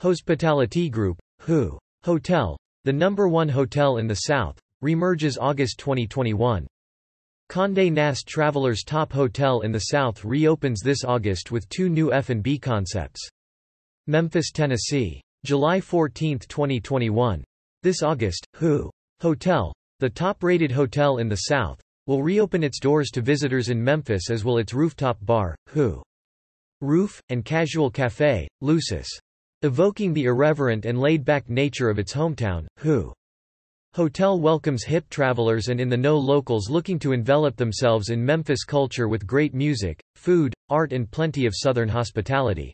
Hospitality Group, Hu. Hotel, the number one hotel in the South, remerges August 2021. Condé Nast Travelers Top Hotel in the South reopens this August with two new F&B concepts. Memphis, Tennessee. July 14, 2021. This August, Hu. Hotel, the top-rated hotel in the South, will reopen its doors to visitors in Memphis as will its rooftop bar, Hu. Roof, and casual café, Lucis. Evoking the irreverent and laid-back nature of its hometown, Hu. Hotel welcomes hip travelers and in-the-know locals looking to envelop themselves in Memphis culture with great music, food, art and plenty of southern hospitality.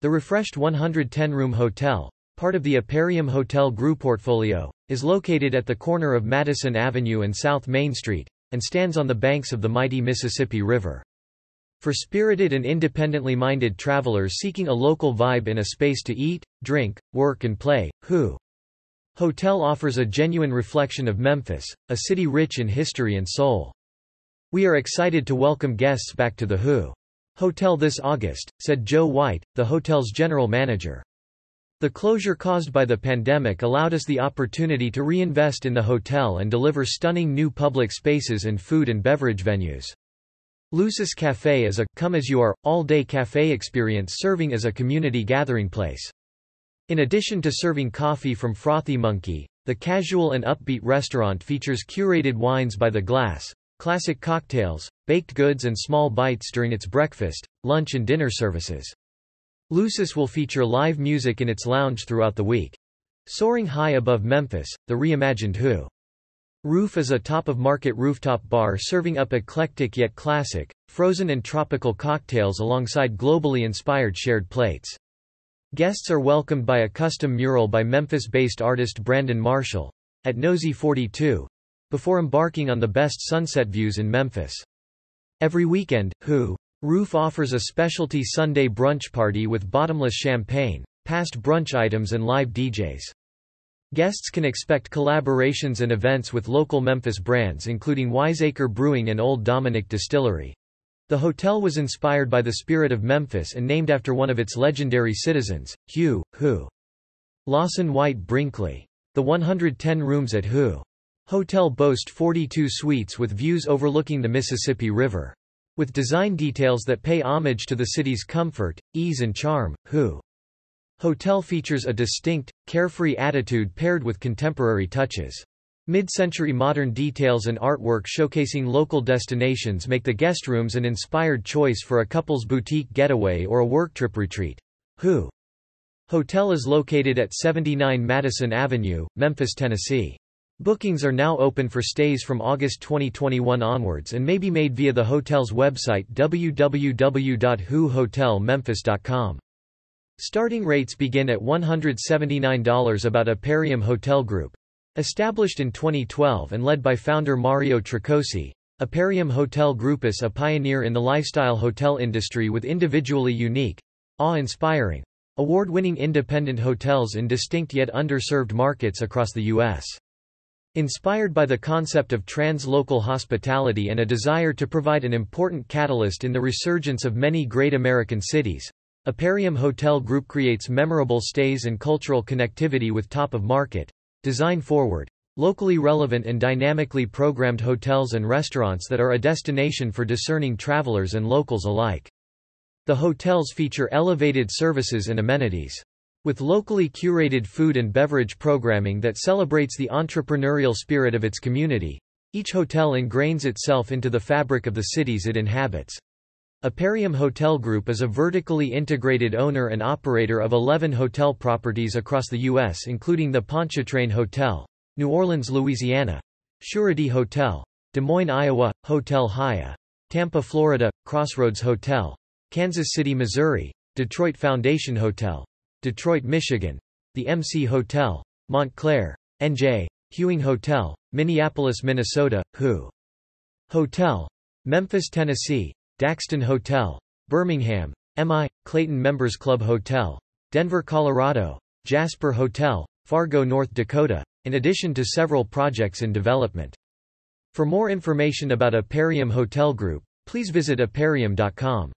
The refreshed 110-room hotel, part of the Aparium Hotel Group portfolio, is located at the corner of Madison Avenue and South Main Street, and stands on the banks of the mighty Mississippi River. For spirited and independently minded travelers seeking a local vibe in a space to eat, drink, work and play, Hu. Hotel offers a genuine reflection of Memphis, a city rich in history and soul. We are excited to welcome guests back to the Hu. Hotel this August, said Joe White, the hotel's general manager. The closure caused by the pandemic allowed us the opportunity to reinvest in the hotel and deliver stunning new public spaces and food and beverage venues. Lucis Café is a come-as-you-are, all-day café experience serving as a community gathering place. In addition to serving coffee from Frothy Monkey, the casual and upbeat restaurant features curated wines by the glass, classic cocktails, baked goods and small bites during its breakfast, lunch and dinner services. Lucis will feature live music in its lounge throughout the week. Soaring high above Memphis, the reimagined Hu. Roof is a top-of-market rooftop bar serving up eclectic yet classic, frozen and tropical cocktails alongside globally inspired shared plates. Guests are welcomed by a custom mural by Memphis-based artist Brandon Marshall, at Nosy 42, before embarking on the best sunset views in Memphis. Every weekend, Hu. Roof offers a specialty Sunday brunch party with bottomless champagne, past brunch items and live DJs. Guests can expect collaborations and events with local Memphis brands including Wiseacre Brewing and Old Dominick Distillery. The hotel was inspired by the spirit of Memphis and named after one of its legendary citizens, Hugh, who. Lawson White Brinkley. The 110 rooms at Hu. Hotel boast 42 suites with views overlooking the Mississippi River. With design details that pay homage to the city's comfort, ease and charm, Hu. Hotel features a distinct, carefree attitude paired with contemporary touches. Mid-century modern details and artwork showcasing local destinations make the guest rooms an inspired choice for a couple's boutique getaway or a work trip retreat. Hu. Hotel is located at 79 Madison Avenue, Memphis, Tennessee. Bookings are now open for stays from August 2021 onwards and may be made via the hotel's website www.whohotelmemphis.com. Starting rates begin at $179 about Aparium Hotel Group. Established in 2012 and led by founder Mario Tricoci, Aparium Hotel Group is a pioneer in the lifestyle hotel industry with individually unique, awe-inspiring, award-winning independent hotels in distinct yet underserved markets across the U.S. Inspired by the concept of trans-local hospitality and a desire to provide an important catalyst in the resurgence of many great American cities, Aparium Hotel Group creates memorable stays and cultural connectivity with top-of-market, design-forward, locally relevant and dynamically programmed hotels and restaurants that are a destination for discerning travelers and locals alike. The hotels feature elevated services and amenities. With locally curated food and beverage programming that celebrates the entrepreneurial spirit of its community, each hotel ingrains itself into the fabric of the cities it inhabits. Aparium Hotel Group is a vertically integrated owner and operator of 11 hotel properties across the U.S. including the Pontchartrain Hotel, New Orleans, Louisiana, Surety Hotel, Des Moines, Iowa, Hotel Haya, Tampa, Florida, Crossroads Hotel, Kansas City, Missouri, Detroit Foundation Hotel, Detroit, Michigan, the MC Hotel, Montclair, NJ, Hewing Hotel, Minneapolis, Minnesota, Hu. Hotel, Memphis, Tennessee, Daxton Hotel, Birmingham, MI, Clayton Members Club Hotel, Denver, Colorado, Jasper Hotel, Fargo, North Dakota, in addition to several projects in development. For more information about Aparium Hotel Group, please visit aparium.com.